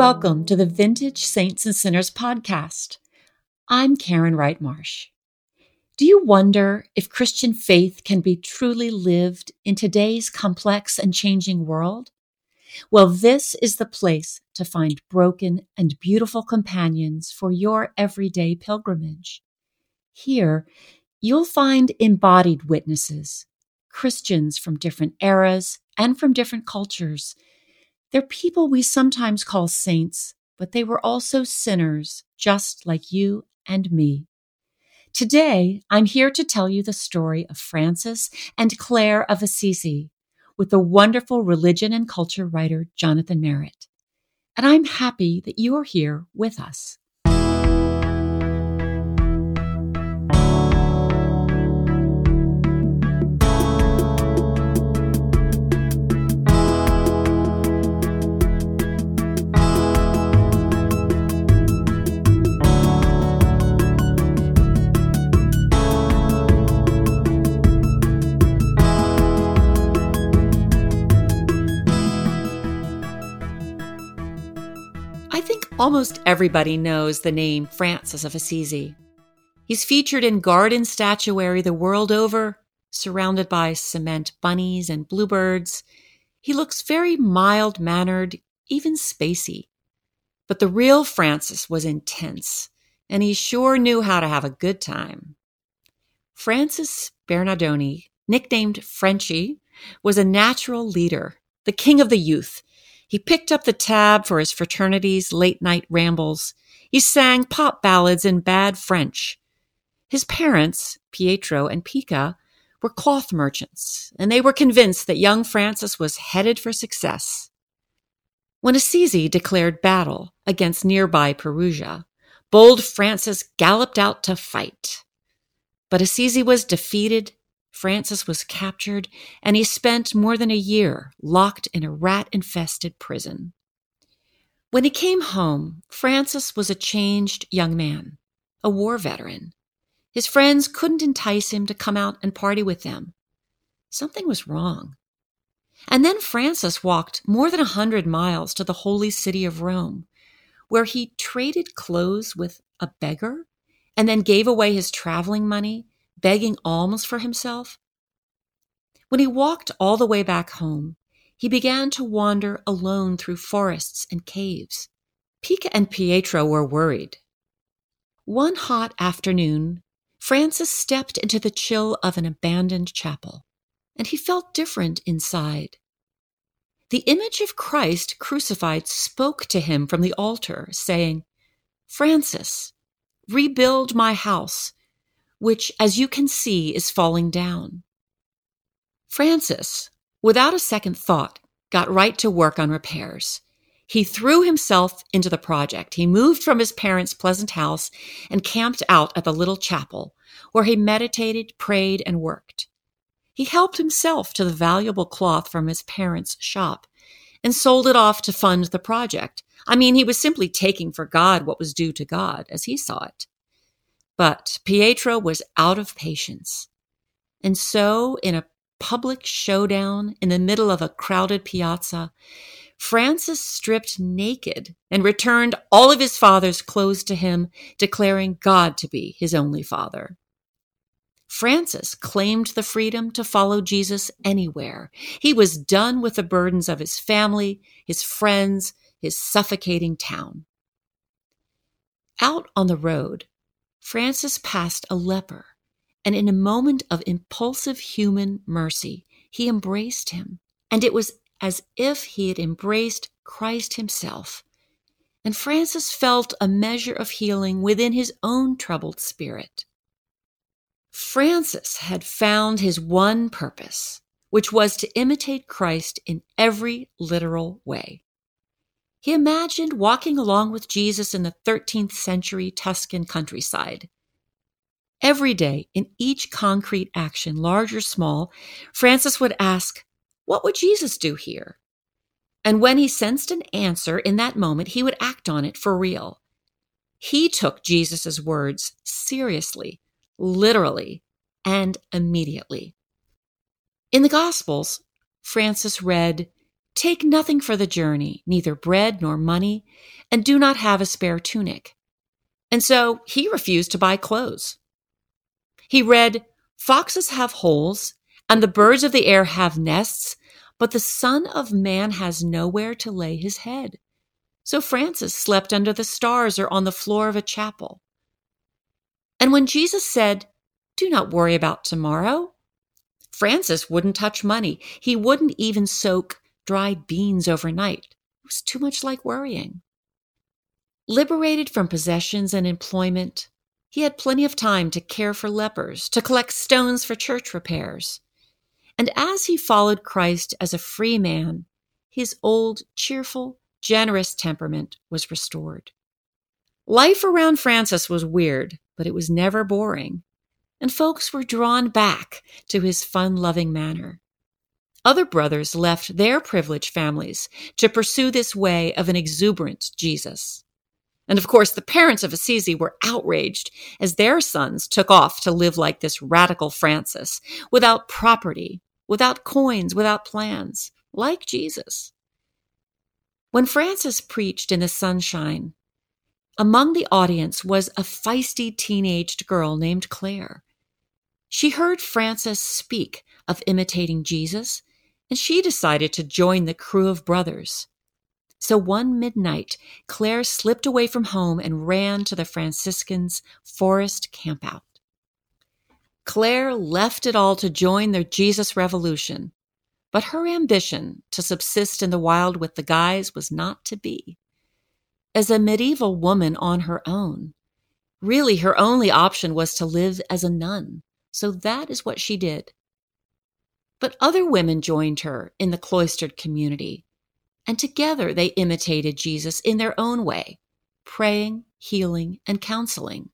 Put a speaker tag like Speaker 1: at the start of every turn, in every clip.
Speaker 1: Welcome to the Vintage Saints and Sinners podcast. I'm Karen Wright Marsh. Do you wonder if Christian faith can be truly lived in today's complex and changing world? Well, this is the place to find broken and beautiful companions for your everyday pilgrimage. Here, you'll find embodied witnesses, Christians from different eras and from different cultures they're people we sometimes call saints, but they were also sinners, just like you and me. Today, I'm here to tell you the story of Francis and Clare of Assisi with the wonderful religion and culture writer Jonathan Merritt. And I'm happy that you are here with us. Almost everybody knows the name Francis of Assisi. He's featured in garden statuary the world over, surrounded by cement bunnies and bluebirds. He looks very mild mannered, even spacey. But the real Francis was intense, and he sure knew how to have a good time. Francis Bernardone, nicknamed Frenchy, was a natural leader, the king of the youth, he picked up the tab for his fraternity's late night rambles. He sang pop ballads in bad French. His parents, Pietro and Pica, were cloth merchants, and they were convinced that young Francis was headed for success. When Assisi declared battle against nearby Perugia, bold Francis galloped out to fight. But Assisi was defeated Francis was captured, and he spent more than a year locked in a rat infested prison. When he came home, Francis was a changed young man, a war veteran. His friends couldn't entice him to come out and party with them. Something was wrong. And then Francis walked more than a hundred miles to the holy city of Rome, where he traded clothes with a beggar and then gave away his traveling money begging alms for himself? When he walked all the way back home, he began to wander alone through forests and caves. Pica and Pietro were worried. One hot afternoon, Francis stepped into the chill of an abandoned chapel, and he felt different inside. The image of Christ crucified spoke to him from the altar, saying, Francis, rebuild my house which, as you can see, is falling down. Francis, without a second thought, got right to work on repairs. He threw himself into the project. He moved from his parents' pleasant house and camped out at the little chapel, where he meditated, prayed, and worked. He helped himself to the valuable cloth from his parents' shop and sold it off to fund the project. I mean, he was simply taking for God what was due to God, as he saw it. But Pietro was out of patience. And so, in a public showdown in the middle of a crowded piazza, Francis stripped naked and returned all of his father's clothes to him, declaring God to be his only father. Francis claimed the freedom to follow Jesus anywhere. He was done with the burdens of his family, his friends, his suffocating town. Out on the road, Francis passed a leper, and in a moment of impulsive human mercy, he embraced him. And it was as if he had embraced Christ himself. And Francis felt a measure of healing within his own troubled spirit. Francis had found his one purpose, which was to imitate Christ in every literal way. He imagined walking along with Jesus in the 13th century Tuscan countryside. Every day, in each concrete action, large or small, Francis would ask, What would Jesus do here? And when he sensed an answer in that moment, he would act on it for real. He took Jesus' words seriously, literally, and immediately. In the Gospels, Francis read, Take nothing for the journey, neither bread nor money, and do not have a spare tunic. And so he refused to buy clothes. He read, Foxes have holes, and the birds of the air have nests, but the Son of Man has nowhere to lay his head. So Francis slept under the stars or on the floor of a chapel. And when Jesus said, Do not worry about tomorrow, Francis wouldn't touch money. He wouldn't even soak dried beans overnight. It was too much like worrying. Liberated from possessions and employment, he had plenty of time to care for lepers, to collect stones for church repairs. And as he followed Christ as a free man, his old, cheerful, generous temperament was restored. Life around Francis was weird, but it was never boring, and folks were drawn back to his fun loving manner. Other brothers left their privileged families to pursue this way of an exuberant Jesus. And of course, the parents of Assisi were outraged as their sons took off to live like this radical Francis, without property, without coins, without plans, like Jesus. When Francis preached in the sunshine, among the audience was a feisty teenaged girl named Clare. She heard Francis speak of imitating Jesus, and she decided to join the crew of brothers. So one midnight, Clare slipped away from home and ran to the Franciscans' forest campout. Clare left it all to join the Jesus Revolution, but her ambition to subsist in the wild with the guys was not to be. As a medieval woman on her own, really her only option was to live as a nun, so that is what she did. But other women joined her in the cloistered community, and together they imitated Jesus in their own way, praying, healing, and counseling.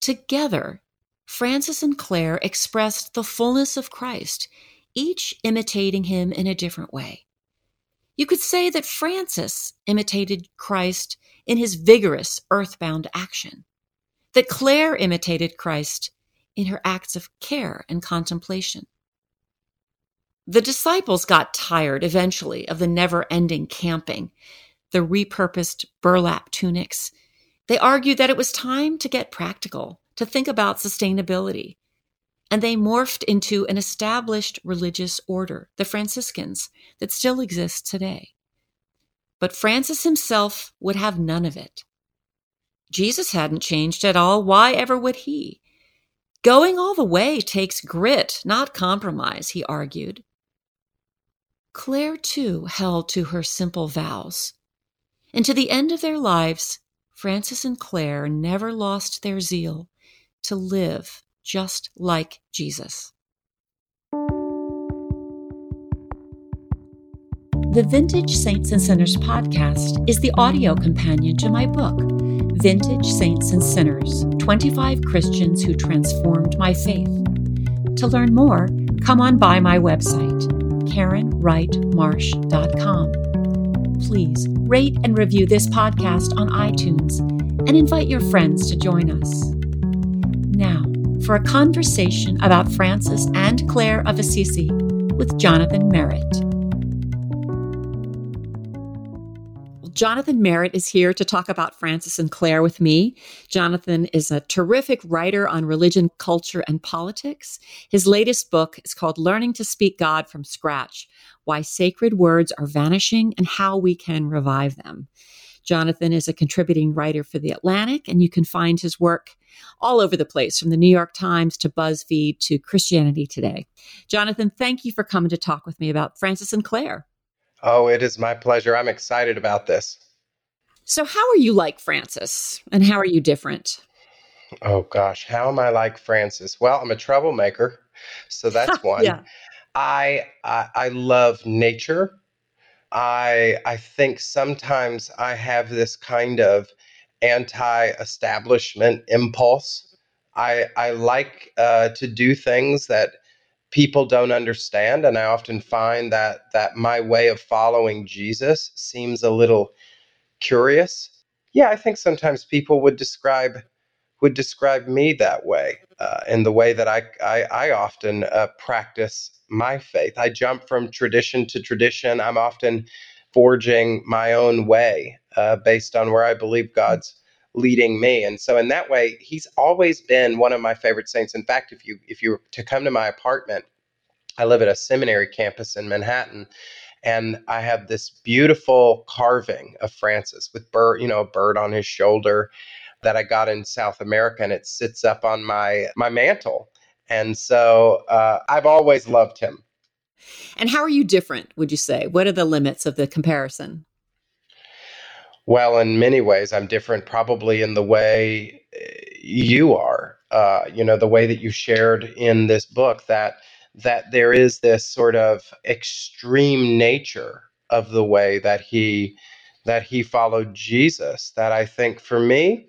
Speaker 1: Together, Francis and Clare expressed the fullness of Christ, each imitating him in a different way. You could say that Francis imitated Christ in his vigorous earthbound action, that Clare imitated Christ in her acts of care and contemplation. The disciples got tired eventually of the never ending camping, the repurposed burlap tunics. They argued that it was time to get practical, to think about sustainability. And they morphed into an established religious order, the Franciscans, that still exists today. But Francis himself would have none of it. Jesus hadn't changed at all. Why ever would he? Going all the way takes grit, not compromise, he argued. Clare too held to her simple vows. And to the end of their lives, Francis and Clare never lost their zeal to live just like Jesus. The Vintage Saints and Sinners podcast is the audio companion to my book, Vintage Saints and Sinners 25 Christians Who Transformed My Faith. To learn more, come on by my website KarenWrightMarsh.com. Please rate and review this podcast on iTunes and invite your friends to join us. Now, for a conversation about Francis and Clare of Assisi with Jonathan Merritt. Jonathan Merritt is here to talk about Francis and Clare with me. Jonathan is a terrific writer on religion, culture, and politics. His latest book is called Learning to Speak God from Scratch Why Sacred Words Are Vanishing and How We Can Revive Them. Jonathan is a contributing writer for The Atlantic, and you can find his work all over the place, from the New York Times to BuzzFeed to Christianity Today. Jonathan, thank you for coming to talk with me about Francis and Clare.
Speaker 2: Oh, it is my pleasure. I'm excited about this.
Speaker 1: So, how are you like Francis, and how are you different?
Speaker 2: Oh gosh, how am I like Francis? Well, I'm a troublemaker, so that's one. yeah. I, I I love nature. I I think sometimes I have this kind of anti-establishment impulse. I I like uh, to do things that people don't understand and i often find that that my way of following jesus seems a little curious yeah i think sometimes people would describe would describe me that way uh, in the way that I, I, I often uh, practice my faith. I jump from tradition to tradition. I'm often forging my own way uh, based on where I believe God's leading me. And so in that way, he's always been one of my favorite saints. In fact, if you if you were to come to my apartment, I live at a seminary campus in Manhattan, and I have this beautiful carving of Francis with bird, you know, a bird on his shoulder that I got in South America, and it sits up on my my mantle. And so uh, I've always loved him.
Speaker 1: And how are you different? Would you say? What are the limits of the comparison?
Speaker 2: Well, in many ways, I'm different, probably in the way eh, you are. Uh, you know, the way that you shared in this book that that there is this sort of extreme nature of the way that he that he followed Jesus that I think for me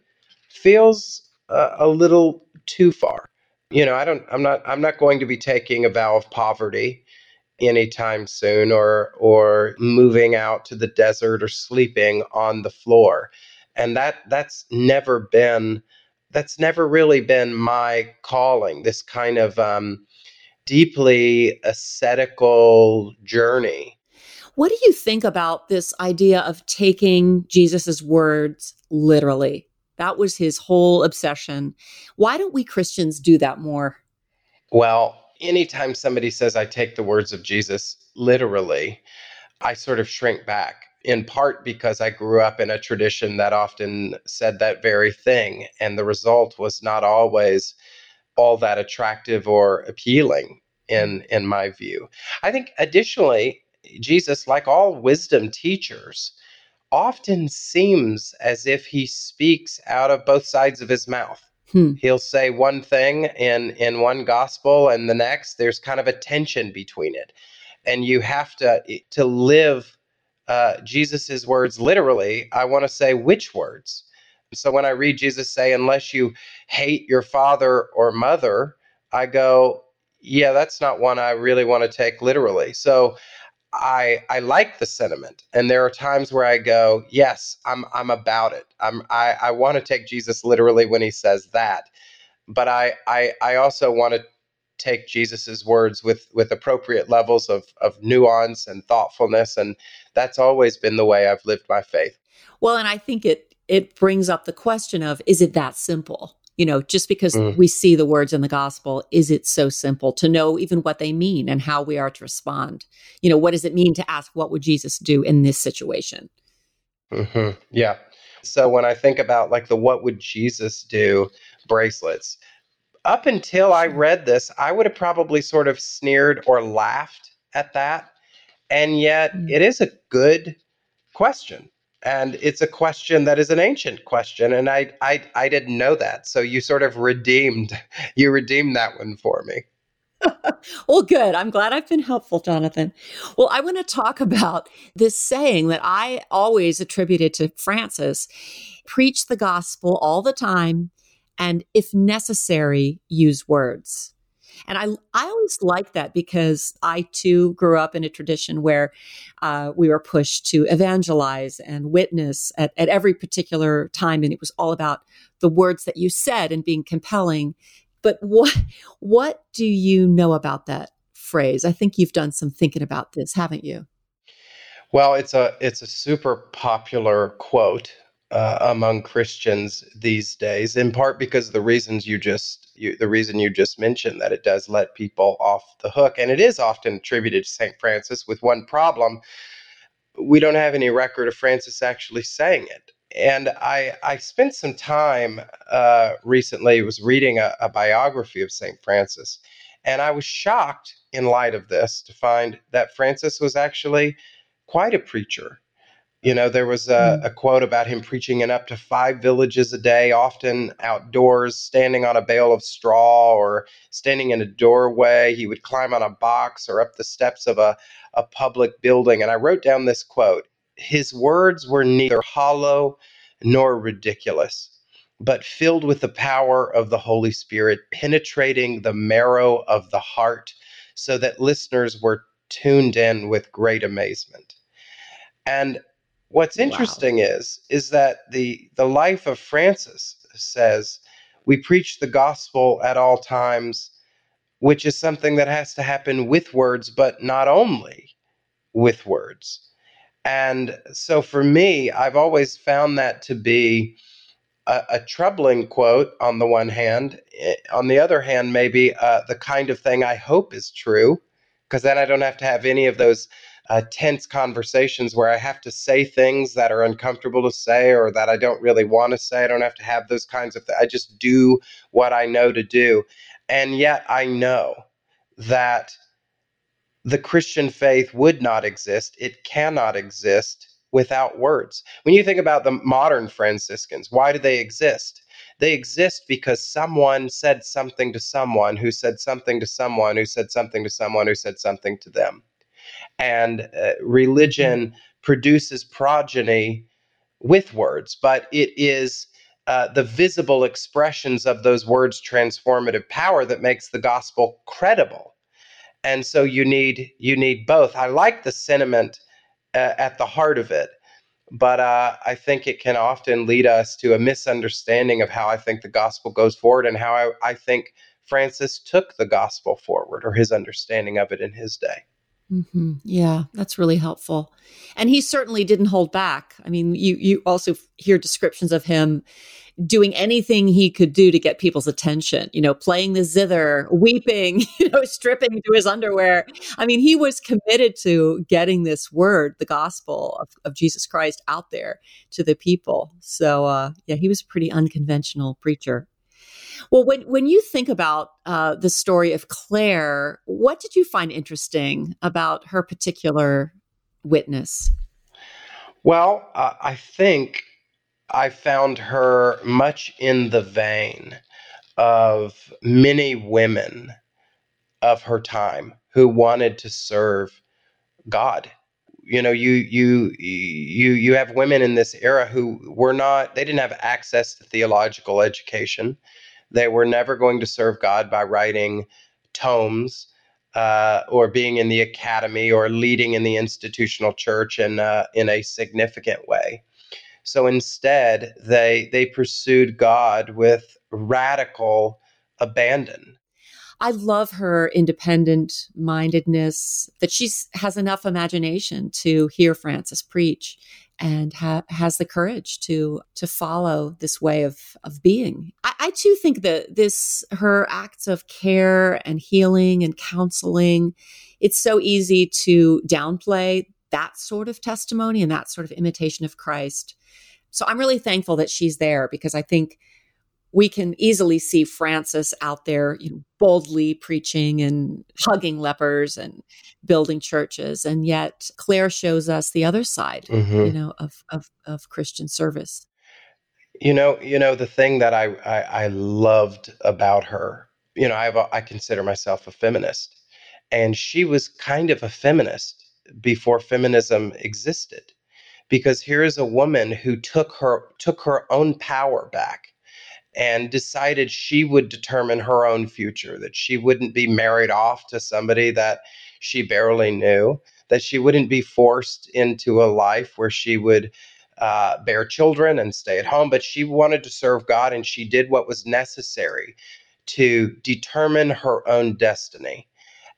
Speaker 2: feels uh, a little too far. You know, I don't I'm not I'm not going to be taking a vow of poverty anytime soon or or moving out to the desert or sleeping on the floor. And that that's never been that's never really been my calling. This kind of um, deeply ascetical journey.
Speaker 1: What do you think about this idea of taking Jesus's words literally? That was his whole obsession. Why don't we Christians do that more?
Speaker 2: Well, anytime somebody says I take the words of Jesus literally, I sort of shrink back in part because I grew up in a tradition that often said that very thing. And the result was not always all that attractive or appealing in in my view. I think additionally, Jesus, like all wisdom teachers, often seems as if he speaks out of both sides of his mouth. Hmm. He'll say one thing in in one gospel and the next there's kind of a tension between it. And you have to to live uh, Jesus's words literally. I want to say which words so when I read Jesus say, unless you hate your father or mother, I go, yeah, that's not one I really want to take literally. So I I like the sentiment, and there are times where I go, yes, I'm I'm about it. I'm I I want to take Jesus literally when he says that, but I I I also want to take Jesus's words with with appropriate levels of of nuance and thoughtfulness, and that's always been the way I've lived my faith.
Speaker 1: Well, and I think it it brings up the question of is it that simple? You know, just because mm. we see the words in the gospel, is it so simple to know even what they mean and how we are to respond? You know, what does it mean to ask, what would Jesus do in this situation?
Speaker 2: Mm-hmm. Yeah. So when I think about like the what would Jesus do bracelets, up until I read this, I would have probably sort of sneered or laughed at that. And yet mm. it is a good question and it's a question that is an ancient question and I, I i didn't know that. So you sort of redeemed you redeemed that one for me.
Speaker 1: Well good. I'm glad i've been helpful jonathan. Well i want to talk about this saying that i always attributed to francis. Preach the gospel all the time and if necessary use words and I, I always like that because I too grew up in a tradition where uh, we were pushed to evangelize and witness at, at every particular time. And it was all about the words that you said and being compelling. But what, what do you know about that phrase? I think you've done some thinking about this, haven't you?
Speaker 2: Well, it's a it's a super popular quote uh, among Christians these days, in part because the reasons you just you, the reason you just mentioned that it does let people off the hook, and it is often attributed to Saint Francis. With one problem, we don't have any record of Francis actually saying it. And I I spent some time uh, recently was reading a, a biography of Saint Francis, and I was shocked in light of this to find that Francis was actually quite a preacher you know, there was a, mm. a, quote about him preaching in up to five villages a day, often outdoors, standing on a bale of straw or standing in a doorway. He would climb on a box or up the steps of a, a public building. And I wrote down this quote His words were neither hollow nor ridiculous, but filled with the power of the Holy Spirit, penetrating the marrow of the heart, so that listeners were tuned in with great amazement. And What's interesting wow. is is that the the life of Francis says We preach the gospel at all times, which is something that has to happen with words, but not only with words. And so for me, I've always found that to be a, a troubling quote on the one hand. Eh, on the other hand, maybe uh, the kind of thing I hope is true, because then I don't have to have any of those uh, tense conversations where I have to say things that are uncomfortable to say or that I don't really want to say. I don't have to have those kinds of things. I just do what I know to do. And yet I know that the Christian faith would not exist. It cannot exist without words. When you think about the modern Franciscans, why do they exist? They exist because someone said something to someone who said something to someone who said something to someone who said something to them and uh, religion produces progeny with words, but it is uh, the visible expressions of those words' transformative power that makes the gospel credible. And so you need you need both. I like the sentiment uh, at the heart of it, but uh, I think it can often lead us to a misunderstanding of how I think the gospel goes forward and how I, I think Francis took the gospel forward or his understanding of it in his day.
Speaker 1: Mm-hmm. Yeah, that's really helpful. And he certainly didn't hold back. I mean, you you also hear descriptions of him doing anything he could do to get people's attention. You know, playing the zither, weeping, you know, stripping to his underwear. I mean, he was committed to getting this word, the gospel of, of Jesus Christ, out there to the people. So, uh, yeah, he was a pretty unconventional preacher. Well, when when you think about uh, the story of Clare, what did you find interesting about her particular witness?
Speaker 2: Well, uh, I think I found her much in the vein of many women of her time who wanted to serve God. You know, you you you you have women in this era who were not they didn't have access to theological education. They were never going to serve God by writing tomes uh, or being in the academy or leading in the institutional church in, uh, in a significant way. So instead, they, they pursued God with radical abandon.
Speaker 1: I love her independent mindedness, that she has enough imagination to hear Francis preach and ha- has the courage to to follow this way of of being. I, I too think that this her acts of care and healing and counseling. It's so easy to downplay that sort of testimony and that sort of imitation of Christ. So I'm really thankful that she's there because I think we can easily see Francis out there, you know, boldly preaching and hugging lepers and building churches, and yet Clare shows us the other side, mm-hmm. you know, of, of of Christian service.
Speaker 2: You know, you know the thing that I, I, I loved about her. You know, I have a, I consider myself a feminist, and she was kind of a feminist before feminism existed, because here is a woman who took her took her own power back and decided she would determine her own future, that she wouldn't be married off to somebody that she barely knew, that she wouldn't be forced into a life where she would uh, bear children and stay at home, but she wanted to serve God and she did what was necessary to determine her own destiny.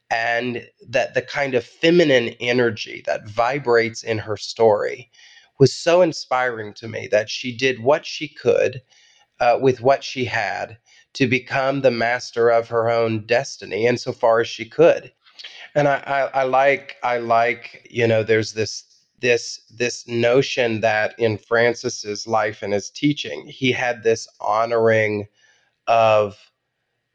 Speaker 2: And that the kind of feminine energy that vibrates in her story was so inspiring to me that she did what she could uh, with what she had to become the master of her own destiny insofar as she could. And I, I, I like i like you know there's this this this notion that in francis's life and his teaching he had this honoring of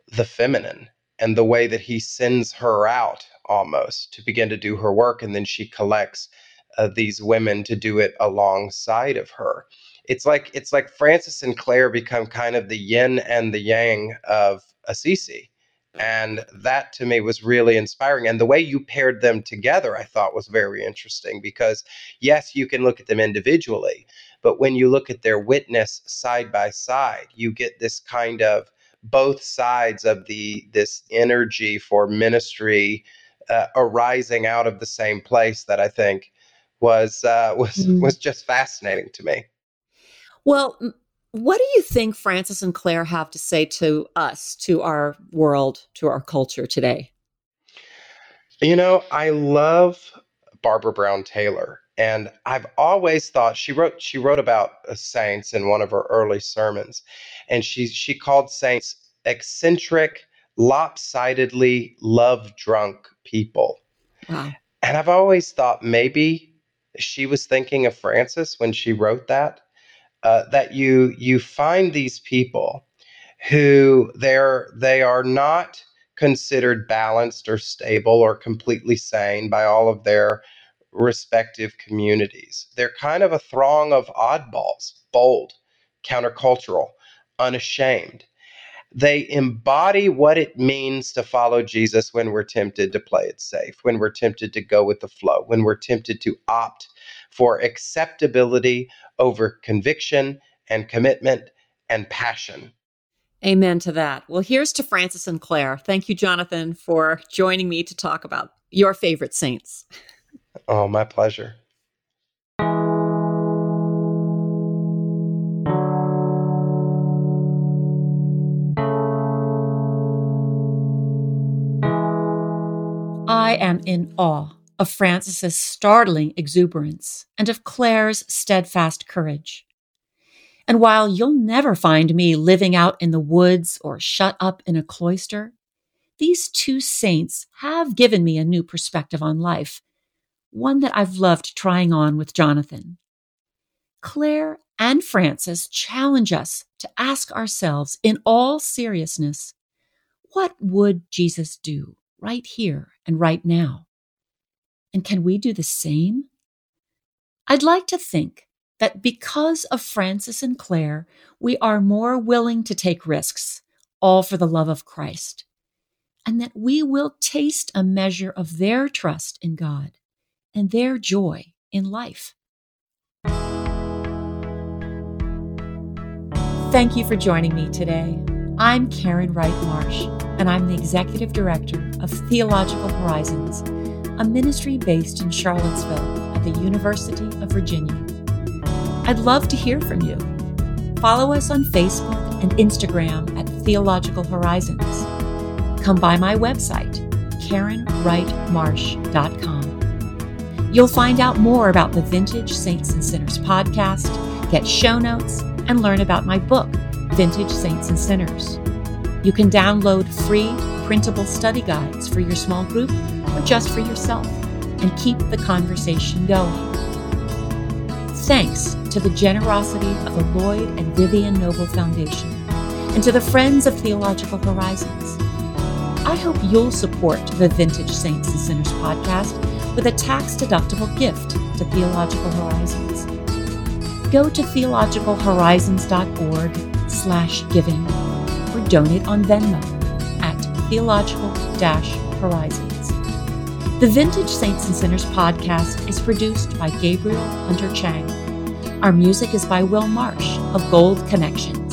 Speaker 2: the feminine and the way that he sends her out almost to begin to do her work. And then she collects uh, these women to do it alongside of her it's like it's like Francis and Clare become kind of the yin and the yang of Assisi. And that to me was really inspiring. And the way you paired them together, I thought was very interesting because, yes, you can look at them individually, but when you look at their witness side by side, you get this kind of both sides of the this energy for ministry uh, arising out of the same place that I think was uh, was mm. was just fascinating to me.
Speaker 1: Well, What do you think Francis and Clare have to say to us, to our world, to our culture today?
Speaker 2: You know, I love Barbara Brown Taylor. And I've always thought she wrote she wrote about uh, saints in one of her early sermons, and she she called saints eccentric, lopsidedly love drunk people. Wow. And I've always thought maybe she was thinking of Francis when she wrote that. Uh, that you you find these people who they're they are not considered balanced or stable or completely sane by all of their respective communities. They're kind of a throng of oddballs, bold, countercultural, unashamed. They embody what it means to follow Jesus when we're tempted to play it safe, when we're tempted to go with the flow, when we're tempted to opt for acceptability over conviction and commitment and passion.
Speaker 1: Amen to that. Well, here's to Francis and Clare. Thank you, Jonathan, for joining me to talk about your favorite saints.
Speaker 2: Oh, my pleasure.
Speaker 1: I am in awe of Francis's startling exuberance and of Clare's steadfast courage. And while you'll never find me living out in the woods or shut up in a cloister, these two saints have given me a new perspective on life one that I've loved trying on with Jonathan. Clare and Francis challenge us to ask ourselves in all seriousness what would Jesus do right here and right now? And can we do the same? I'd like to think that because of Francis and Clare, we are more willing to take risks, all for the love of Christ, and that we will taste a measure of their trust in God and their joy in life. Thank you for joining me today. I'm Karen Wright Marsh, and I'm the Executive Director of Theological Horizons, a ministry based in Charlottesville at the University of Virginia. I'd love to hear from you. Follow us on Facebook and Instagram at Theological Horizons. Come by my website, KarenWrightMarsh.com. You'll find out more about the Vintage Saints and Sinners podcast, get show notes, and learn about my book, Vintage Saints and Sinners. You can download free printable study guides for your small group or just for yourself and keep the conversation going. Thanks to the generosity of the Lloyd and Vivian Noble Foundation and to the Friends of Theological Horizons. I hope you'll support the Vintage Saints and Sinners podcast with a tax-deductible gift to Theological Horizons. Go to theologicalhorizons.org slash giving donate on Venmo at theological-horizons. The Vintage Saints and Sinners podcast is produced by Gabriel Hunter Chang. Our music is by Will Marsh of Gold Connection.